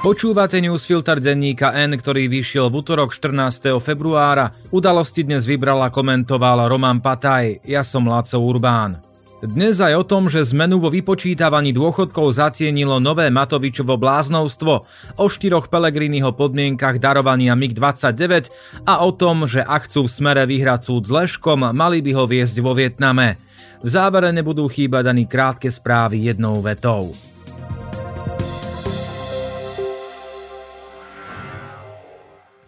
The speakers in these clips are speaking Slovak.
Počúvate newsfilter denníka N, ktorý vyšiel v útorok 14. februára. Udalosti dnes vybral a komentoval Roman Pataj. Ja som Láco Urbán. Dnes aj o tom, že zmenu vo vypočítavaní dôchodkov zatienilo nové Matovičovo bláznovstvo, o štyroch Pelegriniho podmienkach darovania MiG-29 a o tom, že ak chcú v smere vyhrať súd s Leškom, mali by ho viesť vo Vietname. V závere nebudú chýbať ani krátke správy jednou vetou.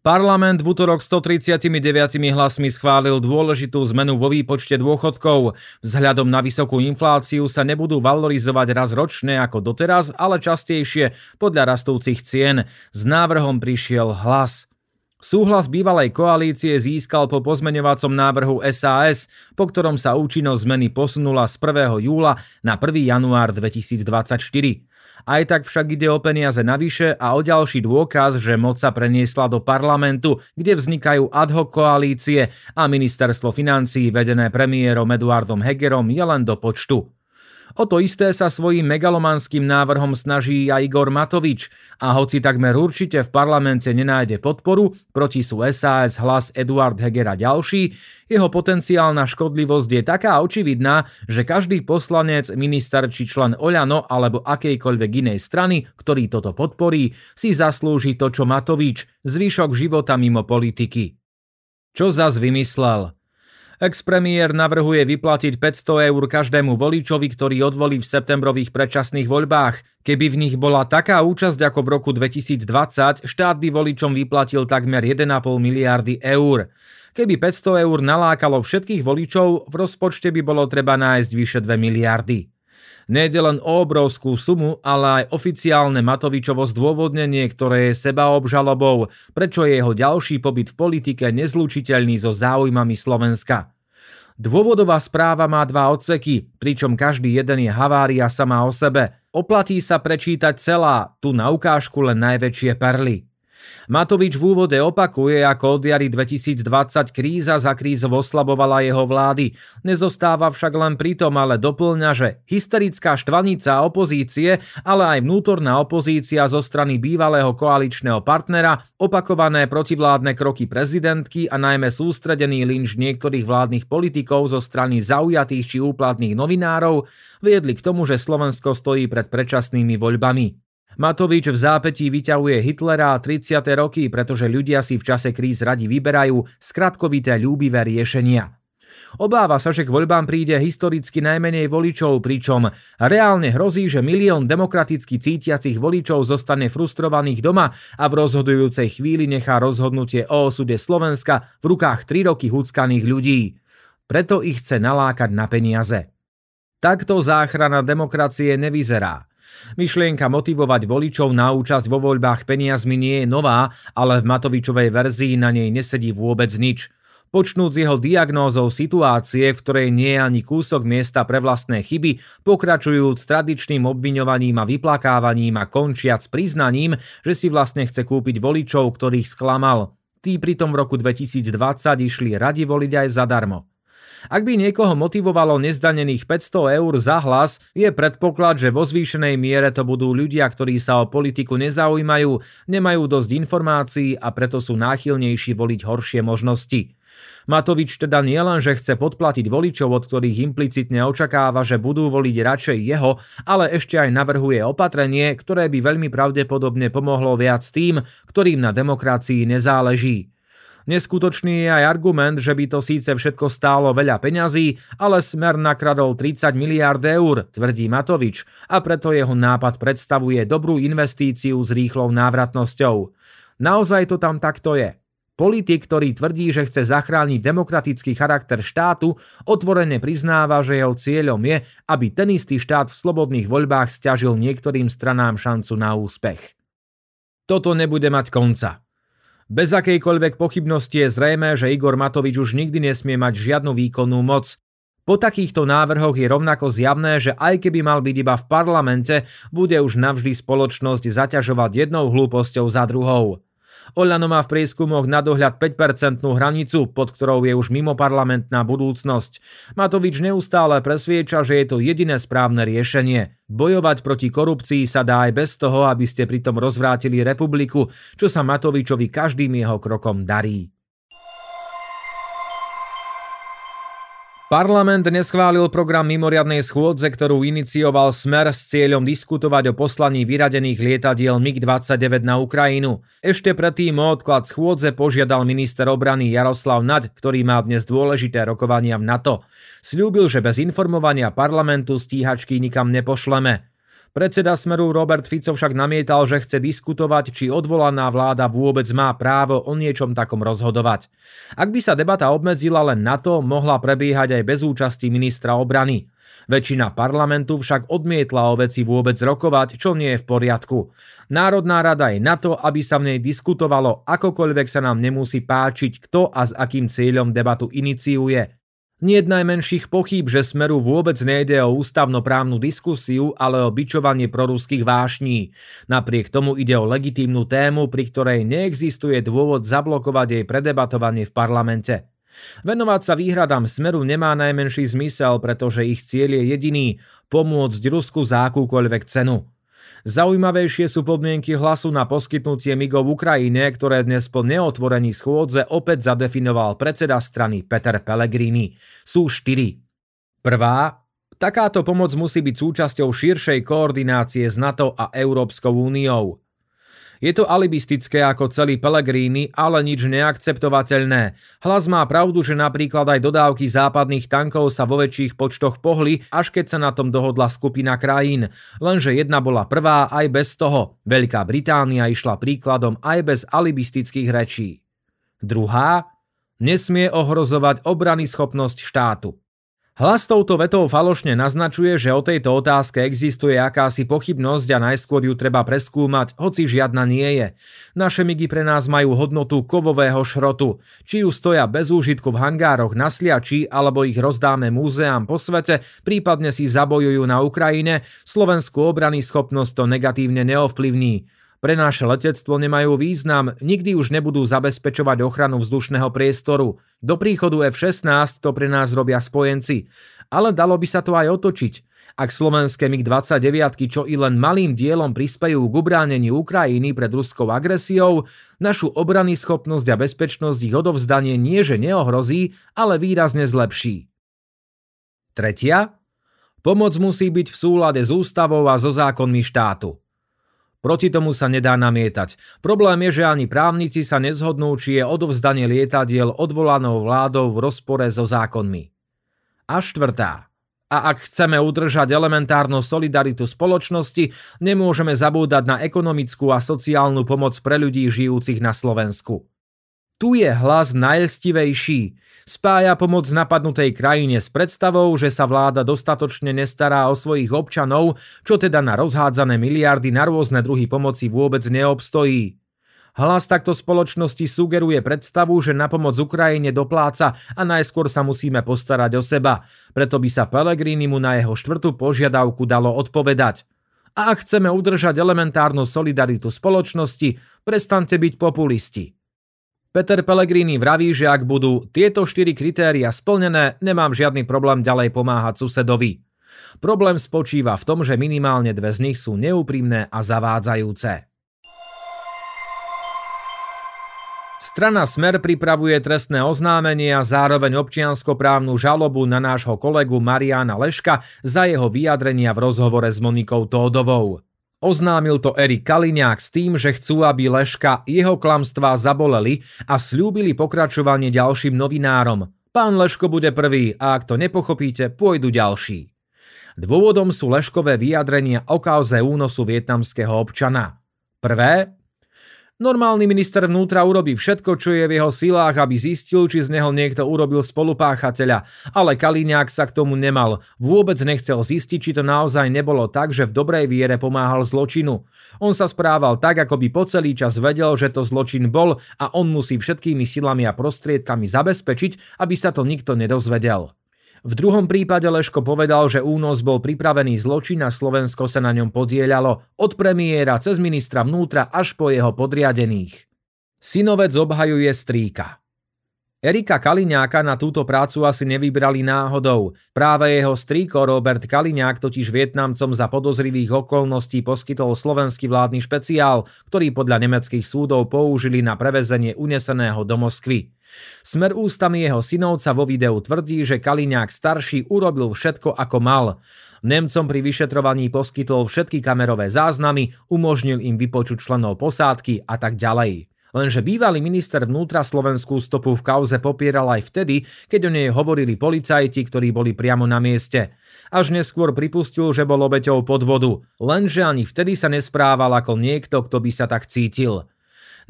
Parlament v útorok 139 hlasmi schválil dôležitú zmenu vo výpočte dôchodkov. Vzhľadom na vysokú infláciu sa nebudú valorizovať raz ročne ako doteraz, ale častejšie podľa rastúcich cien. S návrhom prišiel hlas. Súhlas bývalej koalície získal po pozmeňovacom návrhu SAS, po ktorom sa účinnosť zmeny posunula z 1. júla na 1. január 2024. Aj tak však ide o peniaze navyše a o ďalší dôkaz, že moc sa preniesla do parlamentu, kde vznikajú ad hoc koalície a ministerstvo financií vedené premiérom Eduardom Hegerom je len do počtu. O to isté sa svojím megalomanským návrhom snaží aj Igor Matovič a hoci takmer určite v parlamente nenájde podporu, proti sú SAS, hlas Eduard Heger a ďalší, jeho potenciálna škodlivosť je taká očividná, že každý poslanec, minister či člen Oľano alebo akejkoľvek inej strany, ktorý toto podporí, si zaslúži to, čo Matovič, zvyšok života mimo politiky. Čo zas vymyslel? Ex-premiér navrhuje vyplatiť 500 eur každému voličovi, ktorý odvolí v septembrových predčasných voľbách. Keby v nich bola taká účasť ako v roku 2020, štát by voličom vyplatil takmer 1,5 miliardy eur. Keby 500 eur nalákalo všetkých voličov, v rozpočte by bolo treba nájsť vyše 2 miliardy. Nejde len o obrovskú sumu, ale aj oficiálne Matovičovo zdôvodnenie, ktoré je seba obžalobou, prečo je jeho ďalší pobyt v politike nezlučiteľný so záujmami Slovenska. Dôvodová správa má dva odseky, pričom každý jeden je havária sama o sebe. Oplatí sa prečítať celá, tu na ukážku len najväčšie perly. Matovič v úvode opakuje, ako od jary 2020 kríza za krízou oslabovala jeho vlády. Nezostáva však len pri tom, ale doplňa, že hysterická štvanica opozície, ale aj vnútorná opozícia zo strany bývalého koaličného partnera, opakované protivládne kroky prezidentky a najmä sústredený lynč niektorých vládnych politikov zo strany zaujatých či úplatných novinárov viedli k tomu, že Slovensko stojí pred predčasnými voľbami. Matovič v zápetí vyťahuje Hitlera a 30. roky, pretože ľudia si v čase kríz radi vyberajú skratkovité ľúbivé riešenia. Obáva sa, že k voľbám príde historicky najmenej voličov, pričom reálne hrozí, že milión demokraticky cítiacich voličov zostane frustrovaných doma a v rozhodujúcej chvíli nechá rozhodnutie o osude Slovenska v rukách 3 roky huckaných ľudí. Preto ich chce nalákať na peniaze. Takto záchrana demokracie nevyzerá. Myšlienka motivovať voličov na účasť vo voľbách peniazmi nie je nová, ale v Matovičovej verzii na nej nesedí vôbec nič. Počnúť s jeho diagnózou situácie, v ktorej nie je ani kúsok miesta pre vlastné chyby, pokračujúc tradičným obviňovaním a vyplakávaním a končiac priznaním, že si vlastne chce kúpiť voličov, ktorých sklamal. Tí pritom v roku 2020 išli radi voliť aj zadarmo. Ak by niekoho motivovalo nezdanených 500 eur za hlas, je predpoklad, že vo zvýšenej miere to budú ľudia, ktorí sa o politiku nezaujímajú, nemajú dosť informácií a preto sú náchylnejší voliť horšie možnosti. Matovič teda nielen, že chce podplatiť voličov, od ktorých implicitne očakáva, že budú voliť radšej jeho, ale ešte aj navrhuje opatrenie, ktoré by veľmi pravdepodobne pomohlo viac tým, ktorým na demokracii nezáleží. Neskutočný je aj argument, že by to síce všetko stálo veľa peňazí, ale Smer nakradol 30 miliard eur, tvrdí Matovič, a preto jeho nápad predstavuje dobrú investíciu s rýchlou návratnosťou. Naozaj to tam takto je. Politik, ktorý tvrdí, že chce zachrániť demokratický charakter štátu, otvorene priznáva, že jeho cieľom je, aby ten istý štát v slobodných voľbách stiažil niektorým stranám šancu na úspech. Toto nebude mať konca. Bez akejkoľvek pochybnosti je zrejme, že Igor Matovič už nikdy nesmie mať žiadnu výkonnú moc. Po takýchto návrhoch je rovnako zjavné, že aj keby mal byť iba v parlamente, bude už navždy spoločnosť zaťažovať jednou hlúposťou za druhou. Oľano má v prieskumoch na dohľad 5-percentnú hranicu, pod ktorou je už mimo parlamentná budúcnosť. Matovič neustále presvieča, že je to jediné správne riešenie. Bojovať proti korupcii sa dá aj bez toho, aby ste pritom rozvrátili republiku, čo sa Matovičovi každým jeho krokom darí. Parlament neschválil program mimoriadnej schôdze, ktorú inicioval Smer s cieľom diskutovať o poslaní vyradených lietadiel MiG-29 na Ukrajinu. Ešte predtým o odklad schôdze požiadal minister obrany Jaroslav Naď, ktorý má dnes dôležité rokovania v NATO. Sľúbil, že bez informovania parlamentu stíhačky nikam nepošleme. Predseda Smeru Robert Fico však namietal, že chce diskutovať, či odvolaná vláda vôbec má právo o niečom takom rozhodovať. Ak by sa debata obmedzila len na to, mohla prebiehať aj bez účasti ministra obrany. Väčšina parlamentu však odmietla o veci vôbec rokovať, čo nie je v poriadku. Národná rada je na to, aby sa v nej diskutovalo, akokoľvek sa nám nemusí páčiť, kto a s akým cieľom debatu iniciuje. Nie je najmenších pochýb, že Smeru vôbec nejde o ústavnoprávnu diskusiu, ale o bičovanie proruských vášní. Napriek tomu ide o legitímnu tému, pri ktorej neexistuje dôvod zablokovať jej predebatovanie v parlamente. Venovať sa výhradám Smeru nemá najmenší zmysel, pretože ich cieľ je jediný – pomôcť Rusku za akúkoľvek cenu. Zaujímavejšie sú podmienky hlasu na poskytnutie migov Ukrajine, ktoré dnes po neotvorení schôdze opäť zadefinoval predseda strany Peter Pellegrini. Sú štyri. Prvá, takáto pomoc musí byť súčasťou širšej koordinácie s NATO a Európskou úniou. Je to alibistické ako celý Pellegrini, ale nič neakceptovateľné. Hlas má pravdu, že napríklad aj dodávky západných tankov sa vo väčších počtoch pohli, až keď sa na tom dohodla skupina krajín. Lenže jedna bola prvá aj bez toho. Veľká Británia išla príkladom aj bez alibistických rečí. Druhá, nesmie ohrozovať obrany schopnosť štátu. Hlas touto vetou falošne naznačuje, že o tejto otázke existuje akási pochybnosť a najskôr ju treba preskúmať, hoci žiadna nie je. Naše migy pre nás majú hodnotu kovového šrotu. Či ju stoja bez úžitku v hangároch na sliači, alebo ich rozdáme múzeám po svete, prípadne si zabojujú na Ukrajine, slovenskú obrany schopnosť to negatívne neovplyvní. Pre naše letectvo nemajú význam, nikdy už nebudú zabezpečovať ochranu vzdušného priestoru. Do príchodu F-16 to pre nás robia spojenci. Ale dalo by sa to aj otočiť. Ak slovenské MiG-29, čo i len malým dielom prispejú k ubráneniu Ukrajiny pred ruskou agresiou, našu obrany schopnosť a bezpečnosť ich odovzdanie nie že neohrozí, ale výrazne zlepší. Tretia. Pomoc musí byť v súlade s ústavou a so zákonmi štátu. Proti tomu sa nedá namietať. Problém je, že ani právnici sa nezhodnú, či je odovzdanie lietadiel odvolanou vládou v rozpore so zákonmi. A štvrtá. A ak chceme udržať elementárnu solidaritu spoločnosti, nemôžeme zabúdať na ekonomickú a sociálnu pomoc pre ľudí žijúcich na Slovensku. Tu je hlas najlstivejší. Spája pomoc napadnutej krajine s predstavou, že sa vláda dostatočne nestará o svojich občanov, čo teda na rozhádzané miliardy na rôzne druhy pomoci vôbec neobstojí. Hlas takto spoločnosti sugeruje predstavu, že na pomoc Ukrajine dopláca a najskôr sa musíme postarať o seba. Preto by sa Pelegrini mu na jeho štvrtú požiadavku dalo odpovedať. A ak chceme udržať elementárnu solidaritu spoločnosti, prestante byť populisti. Peter Pellegrini vraví, že ak budú tieto štyri kritéria splnené, nemám žiadny problém ďalej pomáhať susedovi. Problém spočíva v tom, že minimálne dve z nich sú neúprimné a zavádzajúce. Strana Smer pripravuje trestné oznámenie a zároveň občianskoprávnu žalobu na nášho kolegu Mariana Leška za jeho vyjadrenia v rozhovore s Monikou Tódovou. Oznámil to Erik Kaliňák s tým, že chcú, aby Leška jeho klamstvá zaboleli a slúbili pokračovanie ďalším novinárom. Pán Leško bude prvý a ak to nepochopíte, pôjdu ďalší. Dôvodom sú Leškové vyjadrenia o kauze únosu vietnamského občana. Prvé, Normálny minister vnútra urobí všetko, čo je v jeho silách, aby zistil, či z neho niekto urobil spolupáchateľa, ale Kaliňák sa k tomu nemal. Vôbec nechcel zistiť, či to naozaj nebolo tak, že v dobrej viere pomáhal zločinu. On sa správal tak, ako by po celý čas vedel, že to zločin bol a on musí všetkými silami a prostriedkami zabezpečiť, aby sa to nikto nedozvedel. V druhom prípade Leško povedal, že únos bol pripravený zločin a Slovensko sa na ňom podielalo od premiéra cez ministra vnútra až po jeho podriadených. Synovec obhajuje strýka. Erika Kaliňáka na túto prácu asi nevybrali náhodou. Práve jeho strýko Robert Kaliňák totiž Vietnamcom za podozrivých okolností poskytol slovenský vládny špeciál, ktorý podľa nemeckých súdov použili na prevezenie uneseného do Moskvy. Smer ústami jeho synovca vo videu tvrdí, že Kaliňák starší urobil všetko ako mal. Nemcom pri vyšetrovaní poskytol všetky kamerové záznamy, umožnil im vypočuť členov posádky a tak ďalej. Lenže bývalý minister vnútra slovenskú stopu v kauze popieral aj vtedy, keď o nej hovorili policajti, ktorí boli priamo na mieste. Až neskôr pripustil, že bol obeťou podvodu, lenže ani vtedy sa nesprával ako niekto, kto by sa tak cítil.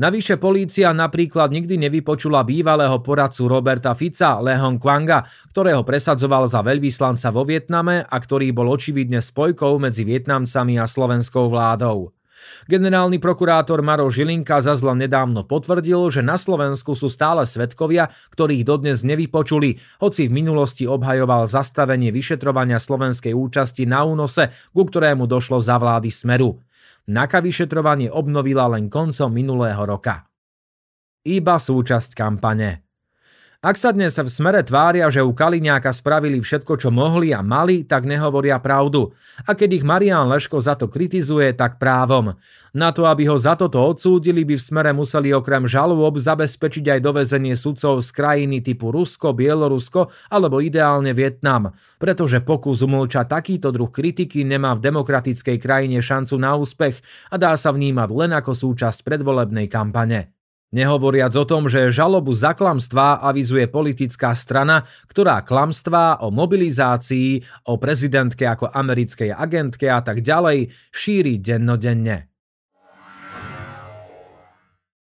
Navyše polícia napríklad nikdy nevypočula bývalého poradcu Roberta Fica, Lehon Kwanga, ktorého presadzoval za veľvyslanca vo Vietname a ktorý bol očividne spojkou medzi Vietnamcami a slovenskou vládou. Generálny prokurátor Maro Žilinka zazla nedávno potvrdil, že na Slovensku sú stále svetkovia, ktorých dodnes nevypočuli, hoci v minulosti obhajoval zastavenie vyšetrovania slovenskej účasti na únose, ku ktorému došlo za vlády Smeru. NAKA vyšetrovanie obnovila len koncom minulého roka. Iba súčasť kampane. Ak sa dnes v smere tvária, že u Kaliňáka spravili všetko, čo mohli a mali, tak nehovoria pravdu. A keď ich Marian Leško za to kritizuje, tak právom. Na to, aby ho za toto odsúdili, by v smere museli okrem žalôb zabezpečiť aj dovezenie sudcov z krajiny typu Rusko, Bielorusko alebo ideálne Vietnam. Pretože pokus umlčať takýto druh kritiky nemá v demokratickej krajine šancu na úspech a dá sa vnímať len ako súčasť predvolebnej kampane. Nehovoriac o tom, že žalobu za klamstvá avizuje politická strana, ktorá klamstvá o mobilizácii, o prezidentke ako americkej agentke a tak ďalej šíri dennodenne.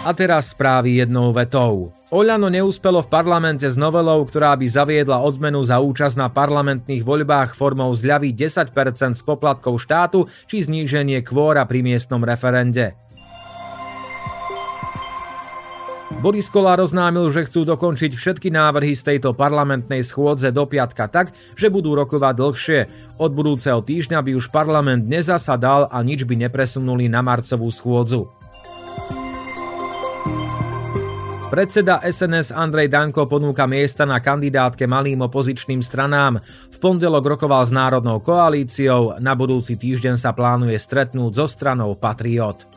A teraz správy jednou vetou. Oľano neúspelo v parlamente s novelou, ktorá by zaviedla odmenu za účasť na parlamentných voľbách formou zľavy 10% z poplatkov štátu či zníženie kvóra pri miestnom referende. Boris Kolár oznámil, že chcú dokončiť všetky návrhy z tejto parlamentnej schôdze do piatka tak, že budú rokovať dlhšie. Od budúceho týždňa by už parlament nezasadal a nič by nepresunuli na marcovú schôdzu. Predseda SNS Andrej Danko ponúka miesta na kandidátke malým opozičným stranám. V pondelok rokoval s Národnou koalíciou, na budúci týždeň sa plánuje stretnúť so stranou Patriot.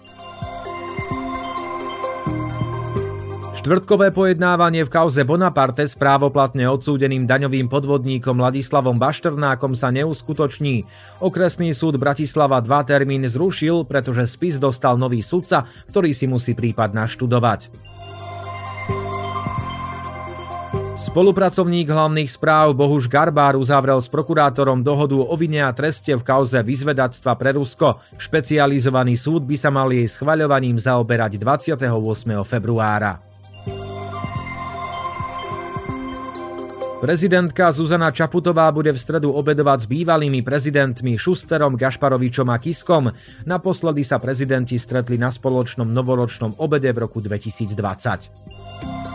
Štvrtkové pojednávanie v kauze Bonaparte s právoplatne odsúdeným daňovým podvodníkom Ladislavom Bašternákom sa neuskutoční. Okresný súd Bratislava dva termín zrušil, pretože spis dostal nový sudca, ktorý si musí prípad naštudovať. Spolupracovník hlavných správ Bohuš Garbár uzavrel s prokurátorom dohodu o vine a treste v kauze vyzvedactva pre Rusko. Špecializovaný súd by sa mal jej schvaľovaním zaoberať 28. februára. Prezidentka Zuzana Čaputová bude v stredu obedovať s bývalými prezidentmi Šusterom, Gašparovičom a Kiskom. Naposledy sa prezidenti stretli na spoločnom novoročnom obede v roku 2020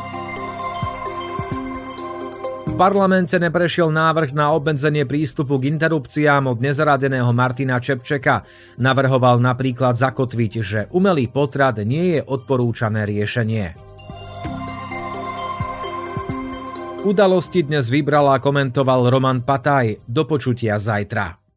parlamente neprešiel návrh na obmedzenie prístupu k interrupciám od nezaradeného Martina Čepčeka. Navrhoval napríklad zakotviť, že umelý potrat nie je odporúčané riešenie. Udalosti dnes vybral a komentoval Roman Pataj. Do počutia zajtra.